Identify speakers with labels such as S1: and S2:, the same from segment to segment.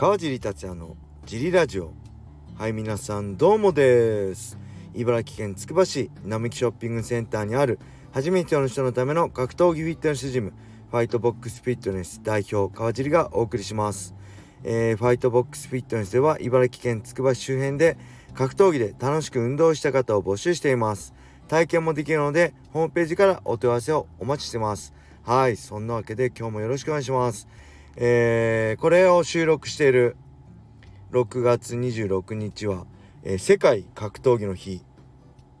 S1: 川尻達也のジリラジオ。はい皆さんどうもです。茨城県つくば市並木ショッピングセンターにある初めての人のための格闘技フィットネスジムファイトボックスフィットネス代表川尻がお送りします、えー、ファイトボックスフィットネスでは茨城県つくば市周辺で格闘技で楽しく運動した方を募集しています。体験もできるのでホームページからお問い合わせをお待ちしてます。はいそんなわけで今日もよろしくお願いします。えー、これを収録している6月26日は、えー、世界格闘技の日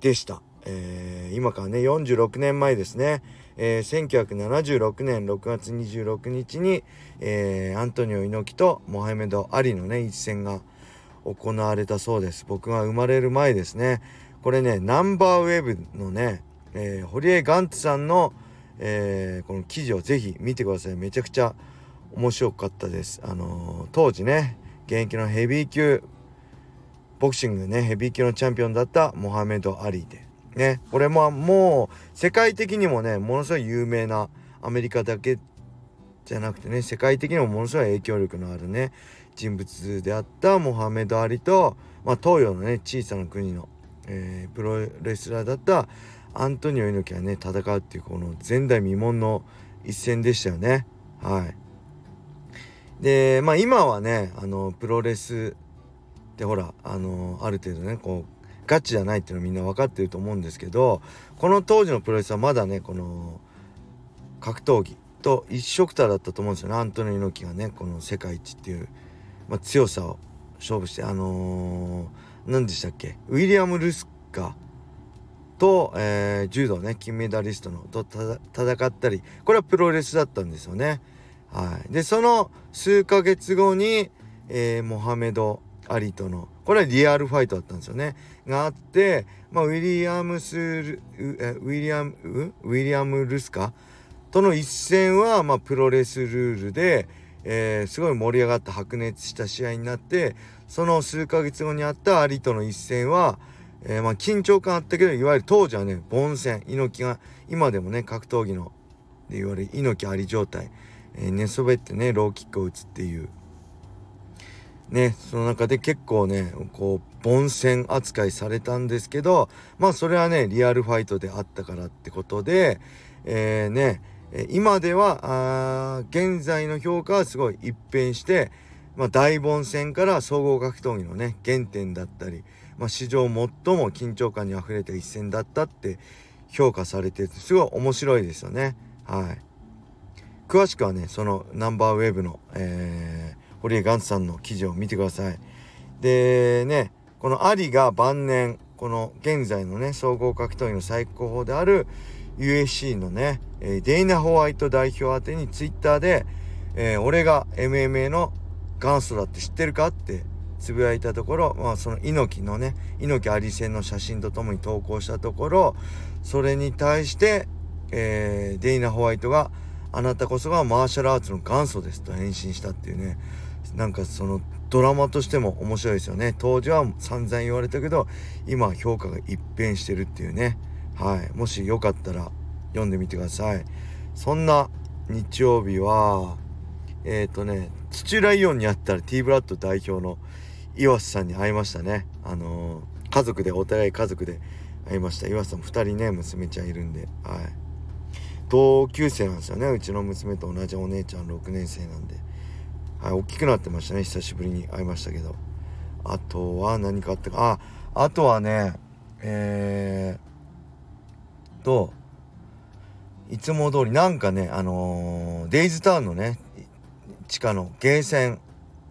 S1: でした、えー、今からね46年前ですね、えー、1976年6月26日に、えー、アントニオ猪木とモハメド・アリのね一戦が行われたそうです。僕が生まれる前ですね。これねナンバーウェブのね、えー、堀江ガンツさんの、えー、この記事をぜひ見てください。めちゃくちゃ面白かったです。あのー、当時ね現役のヘビー級ボクシングねヘビー級のチャンピオンだったモハメド・アリーで。ねこれももう世界的にもねものすごい有名なアメリカだけじゃなくてね世界的にもものすごい影響力のあるね人物であったモハメド・アリと、まあ、東洋のね小さな国の、えー、プロレスラーだったアントニオ猪木がね戦うっていうこの前代未聞の一戦でしたよね。はい。でまあ今はねあのプロレスってほらあのある程度ねこうガチじゃないっていうのみんな分かってると思うんですけどこの当時のプロレスはまだねこの格闘技と一緒くただったと思うんですよねアントニオ猪木がねこの世界一っていう、まあ、強さを勝負してあのー、何でしたっけ？ウィリアム・ルスカと、えー、柔道ね金メダリストのと戦ったりこれはプロレスだったんですよね。はい、でその数ヶ月後に、えー、モハメド・アリとのこれはリアルファイトだったんですよね。があって、まあ、ウィリアムスウィリアムウィリアム・ルスカとの一戦は、まあ、プロレスルールで、えー、すごい盛り上がった白熱した試合になってその数ヶ月後にあったアリとの一戦は、えー、まあ緊張感あったけどいわゆる当時はね凡戦。猪木が今でもね格闘技ので言われる猪木あり状態。えー、寝そべってねローキックを打つっていうねその中で結構ねこう凡戦扱いされたんですけどまあそれはねリアルファイトであったからってことで、えー、ね今ではあ現在の評価はすごい一変して、まあ、大凡戦から総合格闘技のね原点だったり、まあ、史上最も緊張感にあふれた一戦だったって評価されてすごい面白いですよね。はい詳しくはねそのナンバーウェーブの、えー、堀江ガンツさんの記事を見てください。でねこのアリが晩年この現在のね総合格闘技の最高峰である USC のね、デイナ・ホワイト代表宛てにツイッターで、えー、俺が MMA の元祖だって知ってるかってつぶやいたところ、まあ、その猪木のね猪木アリ戦の写真とともに投稿したところそれに対して、えー、デイナ・ホワイトが「あなたこそがマーシャルアーツの元祖ですと返信したっていうね。なんかそのドラマとしても面白いですよね。当時は散々言われたけど今評価が一変してるっていうね。はい。もしよかったら読んでみてください。そんな日曜日はえっ、ー、とね土浦イオンにあったら T ブラッド代表の岩瀬さんに会いましたね。あのー、家族でお互い家族で会いました。岩瀬さん2人ね娘ちゃんいるんで。はい。同級生なんですよね。うちの娘と同じお姉ちゃん6年生なんで。はい大きくなってましたね。久しぶりに会いましたけど。あとは何かあったか。ああとはねえー、といつも通りなんかねあのー、デイズタウンのね地下のゲーセン、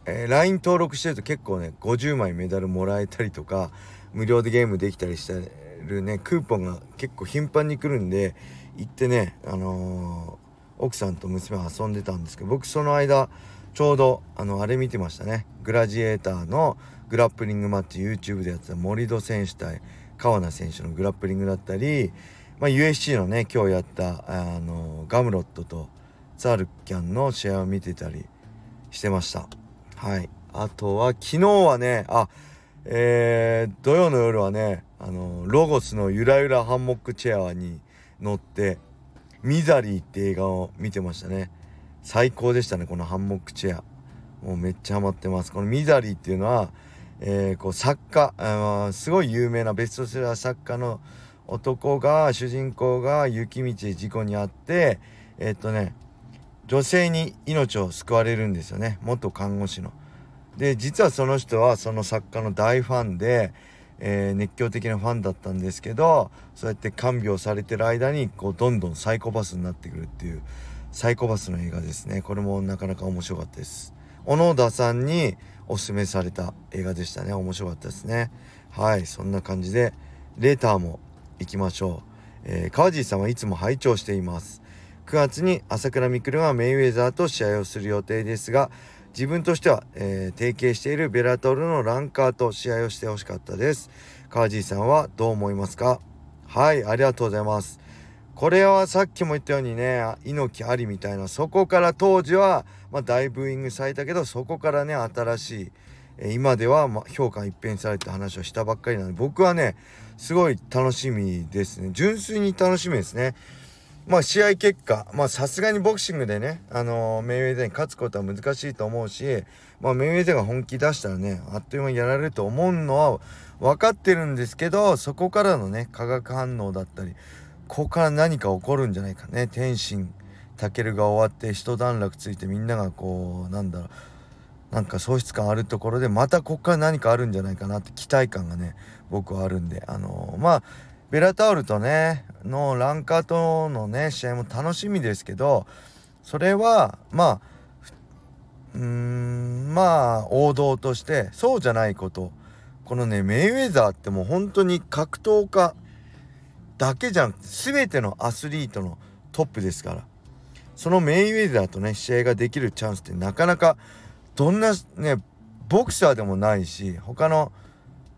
S1: えー、LINE 登録してると結構ね50枚メダルもらえたりとか無料でゲームできたりしてるねクーポンが結構頻繁に来るんで行ってねあのー、奥さんと娘遊んでたんですけど僕その間ちょうどあのあれ見てましたね。グラジエーターのグラップリングマッチ YouTube でやってた森戸選手対川名選手のグラップリングだったり、まあ、USC のね今日やったあのガムロットとツァルキャンの試合を見てたりしてました。はい。あとは昨日はねあえー、土曜の夜はねあのロゴスのゆらゆらハンモックチェアに乗ってミザリーって映画を見てましたね。最高でしたねこのハンモックチェア。もうめっちゃハマってます。このミザリーっていうのは、えー、こう作家あすごい有名なベストセラー作家の男が主人公が雪道で事故に遭ってえー、っとね女性に命を救われるんですよね。元看護師の。で実はその人はその作家の大ファンで、えー、熱狂的なファンだったんですけどそうやって看病されてる間にこうどんどんサイコパスになってくるっていうサイコパスの映画ですね。これもなかなか面白かったです。小野田さんにおすすめされた映画でしたね。面白かったですね。はいそんな感じでレーターも行きましょう、えー、川地さんはいつも拝聴しています。9月に朝倉未来はメイウェザーと試合をする予定ですが自分としては、えー、提携しているベラトルのランカーと試合をしてほしかったです。川地さんはどう思いますか？はいありがとうございます。これはさっきも言ったようにね猪木ありみたいなそこから当時は、まあ、だいぶイングされたけどそこからね新しい、え、今では、ま、評価一変された話をしたばっかりなので僕はねすごい楽しみですね。純粋に楽しみですね。まあ試合結果まあさすがにボクシングでねあのー、メイウェザーに勝つことは難しいと思うしまあメイウェザーが本気出したらねあっという間にやられると思うのは分かってるんですけどそこからのね化学反応だったりここから何か起こるんじゃないかね天心健が終わって一段落ついてみんながこうなんだろうなんか喪失感あるところでまたここから何かあるんじゃないかなって期待感がね僕はあるんであのー、まあベラタオルとねのランカーとのね試合も楽しみですけどそれはまあうーんまあ王道としてそうじゃないこと。このねメイウェザーってもう本当に格闘家だけじゃん。全てのアスリートのトップですから。そのメイウェザーとね試合ができるチャンスってなかなかどんなねボクサーでもないし他の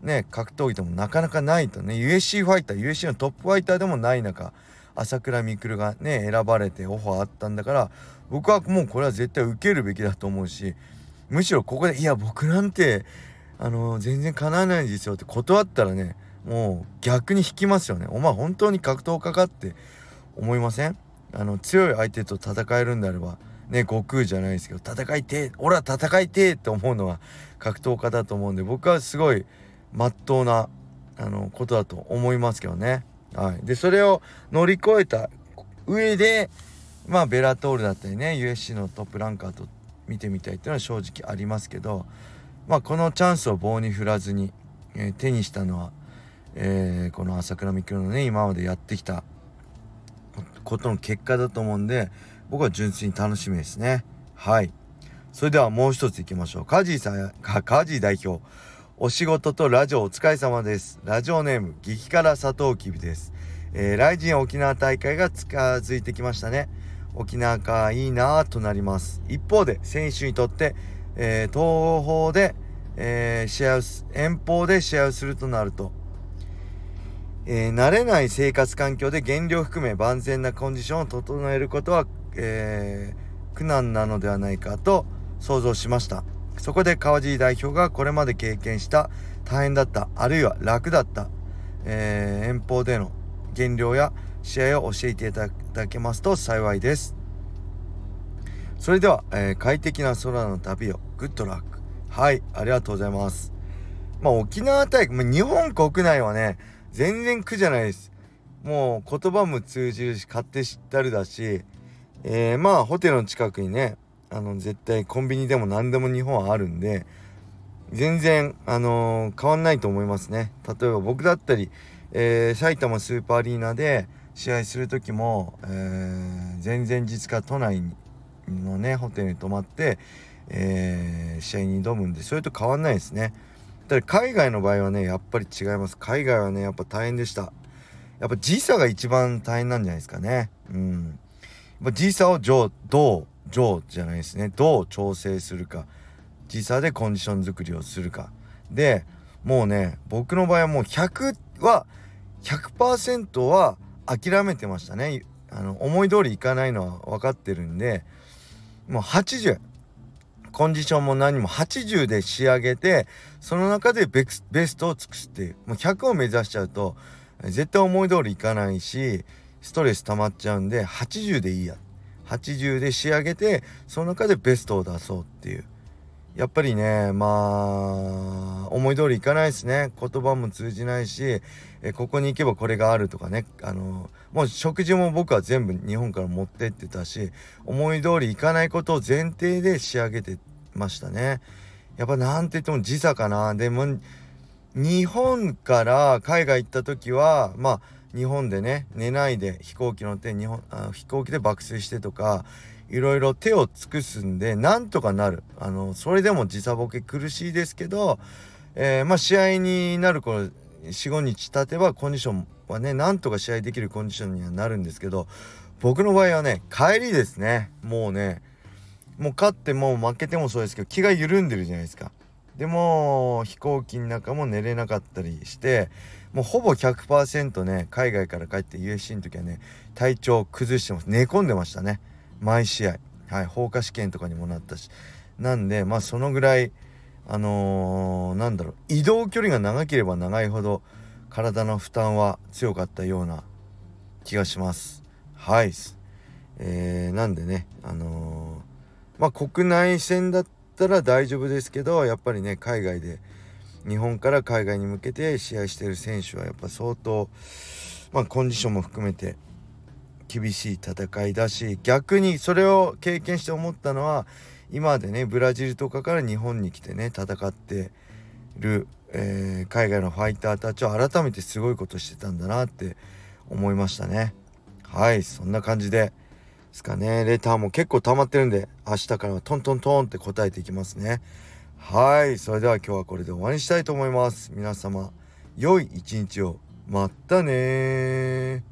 S1: ね格闘技でもなかなかないとね USC ファイター USC のトップファイターでもない中朝倉未来がね選ばれてオファーあったんだから僕はもうこれは絶対受けるべきだと思うしむしろここで「いや僕なんてあの全然かなわないですよ」って断ったらねもう逆に引きますよね。お前本当に格闘家かって思いません？あの強い相手と戦えるんであればね悟空じゃないですけど戦いて俺は戦いてって思うのは格闘家だと思うんで僕はすごいまっとうなあのことだと思いますけどね。はい、でそれを乗り越えた上でまあベラトールだったりね USC のトップランカーと見てみたいっていうのは正直ありますけど、まあ、このチャンスを棒に振らずに、えー、手にしたのは、えー、この朝倉未来のね今までやってきたことの結果だと思うんで僕は純粋に楽しみですね。はいそれではもう一ついきましょう。カジーさん、カジー代表。お仕事とラジオお疲れ様です。ラジオネーム、激辛サトウキビです。えー、ライジン沖縄大会が近づいてきましたね。沖縄かいいなぁとなります。一方で、選手にとって、えー、東方で、えー、試合を遠方で試合をするとなると、えー、慣れない生活環境で減量含め万全なコンディションを整えることは、えー、苦難なのではないかと想像しました。そこで川尻代表がこれまで経験した大変だったあるいは楽だった、えー、遠方での減量や試合を教えていただけますと幸いです。それでは、えー、快適な空の旅を。グッドラックはいありがとうございます。まあ沖縄大会、まあ、日本国内はね全然苦じゃないです。もう言葉も通じるし勝手知ったるだしえー、まあホテルの近くにねあの絶対コンビニでも何でも日本はあるんで全然あの、変わんないと思いますね。例えば僕だったり、えー、埼玉スーパーアリーナで試合する時も、えー、全然実家都内のねホテルに泊まって、えー、試合に挑むんでそれと変わんないですね。ただ海外の場合はねやっぱり違います。海外はねやっぱ大変でした。やっぱ時差が一番大変なんじゃないですかね。うん。時差をどう上じゃないですね。どう調整するか。時差でコンディション作りをするか。でもうね僕の場合はもう100は100%は諦めてましたね。あの思い通りいかないのは分かってるんでもう80コンディションも何も80で仕上げてその中でベストを尽くすっていう。もう100を目指しちゃうと絶対思い通りいかないしストレス溜まっちゃうんで80でいいや。80で仕上げてその中でベストを出そうっていう。やっぱりねまあ思い通りいかないですね。言葉も通じないしえここに行けばこれがあるとかね。あのもう食事も僕は全部日本から持ってってたし思い通りいかないことを前提で仕上げてましたね。やっぱなんて言っても時差かな。でも日本から海外行った時はまあ日本でね寝ないで飛行機乗って日本あ飛行機で爆睡してとかいろいろ手を尽くすんでなんとかなるあのそれでも時差ボケ苦しいですけど、えー、まあ試合になる頃45日経てばコンディションはねなんとか試合できるコンディションにはなるんですけど僕の場合はね帰りですねもうねもう勝っても負けてもそうですけど気が緩んでるじゃないですか。でも飛行機の中も寝れなかったりしてもうほぼ100%ね海外から帰って USC の時はね体調崩してます。寝込んでましたね。毎試合。はい放火試験とかにもなったし。なんでまあそのぐらいあのー、なんだろう移動距離が長ければ長いほど体の負担は強かったような気がします。はい。えー、なんでねあのー、まあ国内戦だったら大丈夫ですけどやっぱりね海外で日本から海外に向けて試合してる選手はやっぱ相当まあコンディションも含めて厳しい戦いだし逆にそれを経験して思ったのは今までねブラジルとかから日本に来てね戦ってる、えー、海外のファイターたちは改めてすごいことしてたんだなって思いましたね。はいそんな感じでですかね。レターも結構溜まってるんで明日からはトントントンって答えていきますね。はいそれでは今日はこれで終わりにしたいと思います。皆様良い一日を。またね